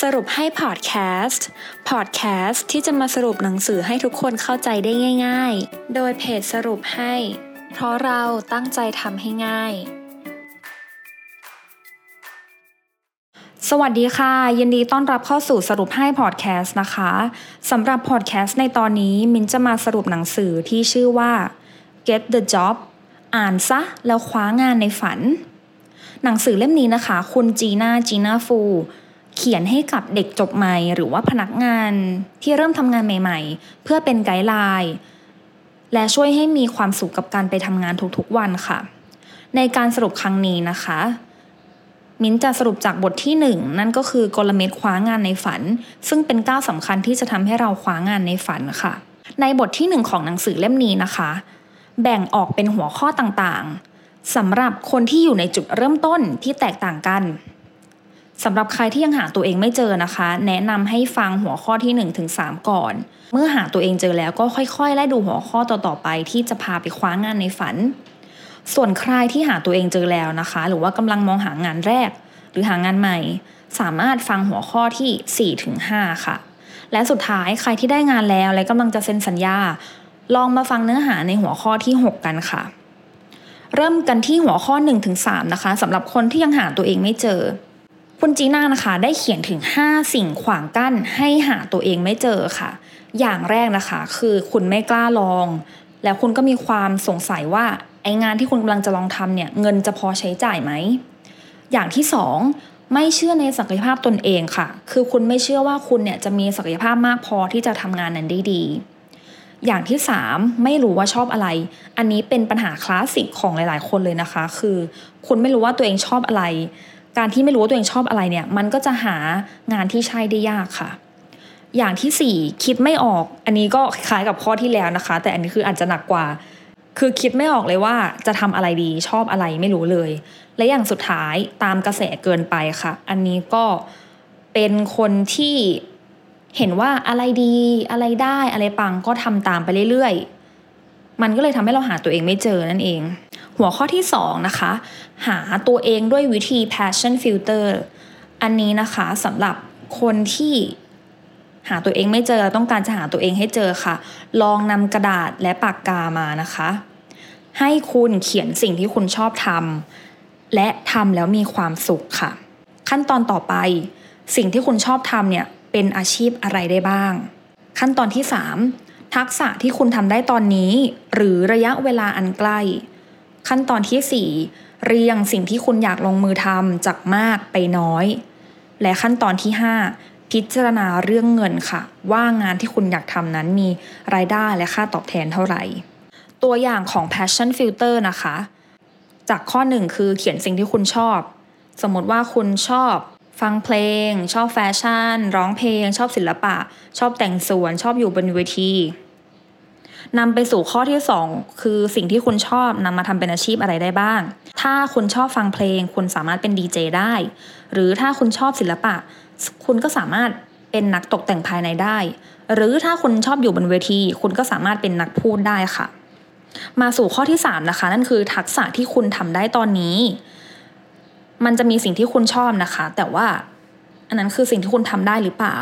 สรุปให้พอดแคสต์ พอดแคสต์ที่จะมาสรุปหนังสือให้ทุกคนเข้าใจได้ง่าย ๆ โดยเพจสรุปให้ เพราะเราตั้งใจทำให้ง่าย สวัสดีค่ะ ยินดีต้อนรับเข้าสู่สรุปให้พอดแคสต์นะคะสำหรับพอดแคสต์ในตอนนี้มินจะมาสรุปหนังสือที่ชื่อว่า Get the Job อ่านซะแล้วคว้างานในฝัน หนังสือเล่มนี้นะคะ คุณจีน่าจีน่าฟู เขียนให้กับเด็กจบใหม่ หรือว่าพนักงานที่เริ่มทำงานใหม่ ๆ เพื่อเป็นไกด์ไลน์และช่วยให้มีความสุขกับการไปทำงานทุกๆวันค่ะ ในการสรุปครั้งนี้นะคะ มิ้นจะสรุปจากบทที่หนึ่งนั่นก็คือกลเม็ดคว้างานในฝัน ซึ่งเป็นก้าวสำคัญที่จะทำให้เราคว้างานในฝันค่ะ ในบทที่หนึ่งของหนังสือเล่มนี้นะคะ แบ่งออกเป็นหัวข้อต่างๆสำหรับคนที่อยู่ในจุดเริ่มต้นที่แตกต่างกัน สำหรับใครที่ยังหาตัวเองไม่เจอนะคะ แนะนำให้ฟังหัวข้อที่1ถึง3ก่อน เมื่อหาตัวเองเจอแล้วก็ค่อยๆไล่ดูหัวข้อต่อๆไป ที่จะพาไปคว้างานในฝัน ส่วนใครที่หาตัวเองเจอแล้วนะคะ หรือว่ากำลังมองหางานแรก หรือหางานใหม่ สามารถฟังหัวข้อที่4ถึง5ค่ะ และสุดท้ายใครที่ได้งานแล้วและกำลังจะเซ็นสัญญา ลองมาฟังเนื้อหาในหัวข้อที่ 6 กันค่ะ เริ่มกันที่หัวข้อ1ถึง3นะคะสำหรับคนที่ยังหาตัวเองไม่เจอ คุณจีน่านะคะ ได้เขียนถึง 5 สิ่งขวางกั้นให้หาตัวเองไม่เจอค่ะ อย่างแรกนะคะ คือคุณไม่กล้าลอง แล้วคุณก็มีความสงสัยว่าไองานที่คุณกำลังจะลองทำเนี่ยเงินจะพอใช้จ่ายไหม อย่างที่สองไม่เชื่อในศักยภาพตนเองค่ะ คือคุณไม่เชื่อว่าคุณเนี่ยจะมีศักยภาพมากพอที่จะทำงานนั้นได้ดีอย่างที่สามไม่รู้ว่าชอบอะไร อันนี้เป็นปัญหาคลาสสิกของหลาย ๆ คนเลยนะคะ คือ คุณไม่รู้ว่าตัวเองชอบอะไร การที่ไม่รู้ว่าตัวเองชอบอะไรเนี่ย มันก็จะหางานที่ใช่ได้ยากค่ะ อย่างที่สี่คิดไม่ออก อันนี้ก็คล้ายกับข้อที่แล้วนะคะ แต่อันนี้คืออาจจะหนักกว่า คือคิดไม่ออกเลยว่าจะทำอะไรดีชอบอะไรไม่รู้เลย และอย่างสุดท้ายตามกระแสเกินไปค่ะ อันนี้ก็เป็นคนที่เห็นว่าอะไรดีอะไรได้อะไรปังก็ทำตามไปเรื่อยๆ มันก็เลยทำให้เราหาตัวเองไม่เจอนั่นเอง หัวข้อที่ 2 นะคะ หาตัวเองด้วยวิธี passion filter อันนี้นะคะสำหรับคนที่หาตัวเองไม่เจอต้องการจะหาตัวเองให้เจอค่ะ ลองนำกระดาษและปากกามานะคะ ให้คุณเขียนสิ่งที่คุณชอบทำและทำแล้วมีความสุขค่ะ ขั้นตอนต่อไป สิ่งที่คุณชอบทำเนี่ยเป็นอาชีพอะไรได้บ้าง ขั้นตอนที่ 3 ทักษะที่คุณทำได้ตอนนี้ หรือระยะเวลาอันใกล้ ขั้นตอนที่ 4 เรียงสิ่งที่คุณอยากลงมือทำจากมากไปน้อย และขั้นตอนที่ 5 พิจารณาเรื่องเงินค่ะ ว่างานที่คุณอยากทำนั้นมีรายได้และค่าตอบแทนเท่าไหร่ ตัวอย่างของ passion filter นะคะ จากข้อหนึ่งคือเขียนสิ่งที่คุณชอบ สมมติว่าคุณชอบฟังเพลง ชอบแฟชั่น ร้องเพลง ชอบศิลปะ ชอบแต่งสวน ชอบอยู่บนเวที นำไปสู่ข้อที่ 2 คือสิ่งที่คุณชอบนำมาทำเป็นอาชีพอะไรได้บ้าง ถ้าคุณชอบฟังเพลง คุณสามารถเป็นดีเจได้ หรือถ้าคุณชอบศิลปะ คุณก็สามารถเป็นนักตกแต่งภายในได้ หรือถ้าคุณชอบอยู่บนเวที คุณก็สามารถเป็นนักพูดได้ค่ะ มาสู่ข้อที่ 3 นะคะ นั่นคือทักษะที่คุณทำได้ตอนนี้ มันจะมีสิ่งที่คุณชอบนะคะ แต่ว่าอันนั้นคือสิ่งที่คุณทำได้หรือเปล่า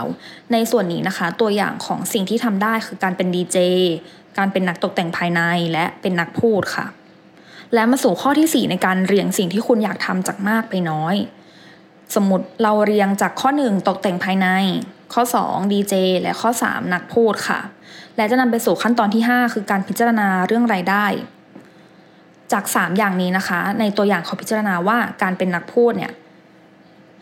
ในส่วนนี้นะคะ ตัวอย่างของสิ่งที่ทำได้คือการเป็นดีเจ การเป็นนักตกแต่งภายในและเป็นนักพูดค่ะ และมาสู่ข้อที่ 4 ในการเรียงสิ่งที่คุณอยากทำจากมากไปน้อย สมมติเราเรียงจากข้อ 1 ตกแต่งภายใน ข้อ 2 ดีเจและข้อ 3 นักพูดค่ะ และจะนำไปสู่ขั้นตอนที่ 5 คือการพิจารณาเรื่องรายได้ จาก 3 อย่างนี้นะคะ ในตัวอย่างเขาพิจารณาว่าการเป็นนักพูดเนี่ย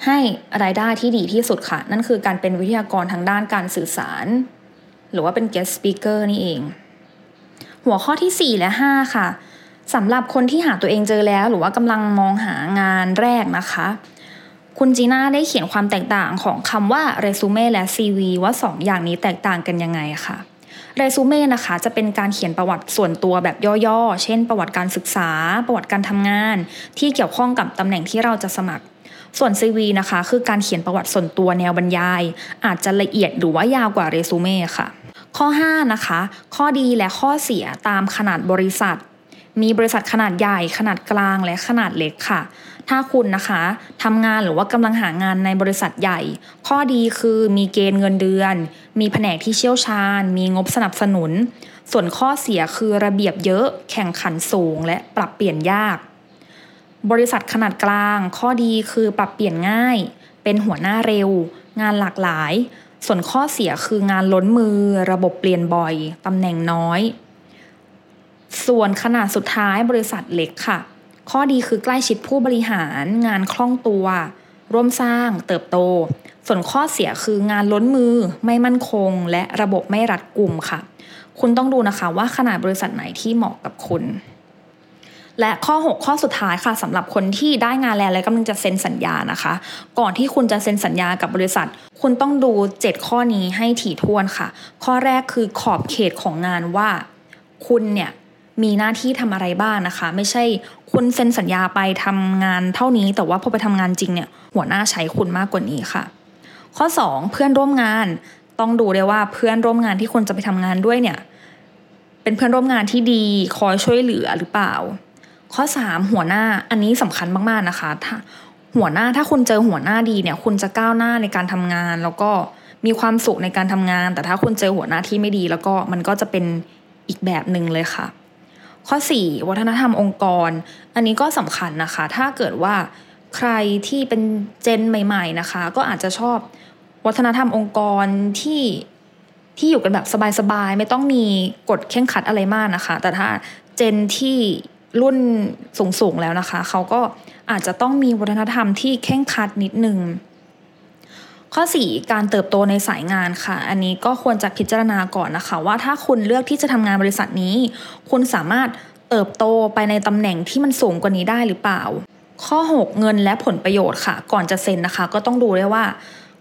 ให้รายได้ที่ดีที่สุดค่ะ นั่นคือการเป็นวิทยากรทางด้านการสื่อสาร หรือว่าเป็น guest speaker นี่เอง หัวข้อที่ 4 และ 5 ค่ะสำหรับคนที่หาตัวเองเจอแล้ว หรือว่ากำลังมองหางานแรกนะคะ คุณจีน่าได้เขียนความแตกต่างของคำว่าเรซูเม่และ CV ว่า 2 อย่างนี้แตกต่างกันยังไงค่ะเรซูเม่นะคะจะเป็นการเขียนประวัติส่วนตัวแบบย่อๆ เช่น ประวัติการศึกษา ประวัติการทำงาน ที่เกี่ยวข้องกับตำแหน่งที่เราจะสมัคร ส่วน CV นะคะ คือการเขียนประวัติส่วนตัวแนวบรรยาย อาจจะละเอียดหรือว่ายาวกว่าเรซูเม่ค่ะ ข้อ 5 นะคะ ข้อดีและข้อเสียตามขนาดบริษัท มีบริษัทขนาดใหญ่ขนาดกลางและขนาดเล็กค่ะ ถ้าคุณนะคะทำงานหรือว่ากำลังหางานในบริษัทใหญ่ ข้อดีคือมีเกณฑ์เงินเดือน มีแผนกที่เชี่ยวชาญ มีงบสนับสนุน ส่วนข้อเสียคือระเบียบเยอะแข่งขันสูง และปรับเปลี่ยนยาก บริษัทขนาดกลาง ข้อดีคือปรับเปลี่ยนง่าย เป็นหัวหน้าเร็ว งานหลากหลาย ส่วนข้อเสียคืองานล้นมือ ระบบเปลี่ยนบ่อยตำแหน่งน้อย ส่วนขนาดสุดท้ายบริษัทเล็กค่ะ ข้อดีคือใกล้ชิดผู้บริหารงานคล่องตัว ร่วมสร้างเติบโต ส่วนข้อเสียคืองานล้นมือไม่มั่นคง และระบบไม่รัดกุมค่ะ คุณต้องดูนะคะว่าขนาดบริษัทไหนที่เหมาะกับคุณ และข้อ 6 ข้อสุดท้ายค่ะสำหรับคนที่ได้งานแล้วและกำลังจะเซ็นสัญญานะคะ ก่อนที่คุณจะเซ็นสัญญากับบริษัท คุณต้องดู 7 ข้อนี้ให้ถี่ถ้วนค่ะ ข้อแรกคือขอบเขตของงานว่า คุณเนี่ยมีหน้าที่ทำอะไรบ้างนะคะ ไม่ใช่คุณเซ็นสัญญาไปทำงานเท่านี้ แต่ว่าพอไปทำงานจริงเนี่ย หัวหน้าใช้คุณมากกว่านี้ค่ะ ข้อ 2 เพื่อนร่วมงานต้องดูเลยว่าเพื่อนร่วมงานที่คุณจะไปทำงานด้วยเนี่ย เป็นเพื่อนร่วมงานที่ดีคอยช่วยเหลือหรือเปล่า ข้อ 3 หัวหน้าอันนี้สำคัญมากๆนะคะถ้าหัวหน้าถ้าคุณเจอหัวหน้าดีเนี่ย คุณจะก้าวหน้าในการทำงาน แล้วก็มีความสุขในการทำงาน แต่ถ้าคุณเจอหัวหน้าที่ไม่ดี แล้วก็มันก็จะเป็นอีกแบบหนึ่งเลยค่ะ ข้อ 4 วัฒนธรรมองค์กร อันนี้ก็สำคัญนะคะ ถ้าเกิดว่าใครที่เป็นเจนใหม่ ๆนะคะ ก็อาจจะชอบวัฒนธรรมองค์กรที่ที่อยู่กันแบบสบายๆ ไม่ต้องมีกฎเข่งขัดอะไรมากนะคะ แต่ถ้าเจนที่ รุ่นสูงๆแล้วนะคะ เขาก็อาจจะต้องมีวัฒนธรรมที่เข่งขัดนิดนึงข้อ 4 การเติบโตในสายงานค่ะ อันนี้ก็ควรจะพิจารณาก่อนนะคะ ว่าถ้าคุณเลือกที่จะทำงานบริษัทนี้ คุณสามารถเติบโตไปในตำแหน่งที่มันสูงกว่านี้ได้หรือเปล่า ข้อ 6 เงินและผลประโยชน์ค่ะ ก่อนจะเซ็นนะคะ ก็ต้องดูด้วยว่า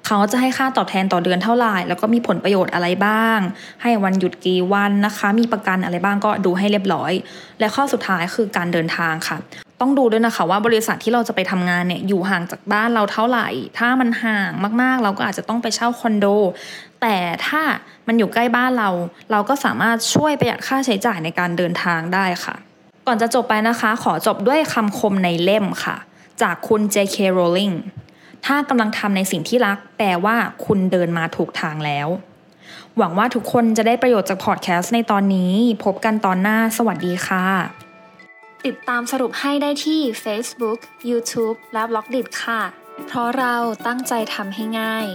เขาจะให้ค่าตอบแทนต่อเดือนเท่าไหร่ แล้วก็มีผลประโยชน์อะไรบ้าง ให้วันหยุดกี่วันนะคะ มีประกันอะไรบ้างก็ดูให้เรียบร้อย และข้อสุดท้ายคือการเดินทางค่ะ ต้องดูด้วยนะคะว่าบริษัทที่เราจะไปทำงานเนี่ยอยู่ห่างจากบ้านเราเท่าไหร่ ถ้ามันห่างมากๆ เราก็อาจจะต้องไปเช่าคอนโด แต่ถ้ามันอยู่ใกล้บ้านเรา เราก็สามารถช่วยประหยัดค่าใช้จ่ายในการเดินทางได้ค่ะ ก่อนจะจบไปนะคะ ขอจบด้วยคำคมในเล่มค่ะ จากคุณ J.K. Rowling ถ้ากำลังทำในสิ่งที่รัก แปลว่าคุณเดินมาถูกทางแล้ว หวังว่าทุกคนจะได้ประโยชน์จากพอดแคสต์ในตอนนี้ พบกันตอนหน้าสวัสดีค่ะ ติดตามสรุปให้ได้ที่ Facebook, YouTube และ b ล็อกดิค่ะ เพราะเราตั้งใจทำให้ง่าย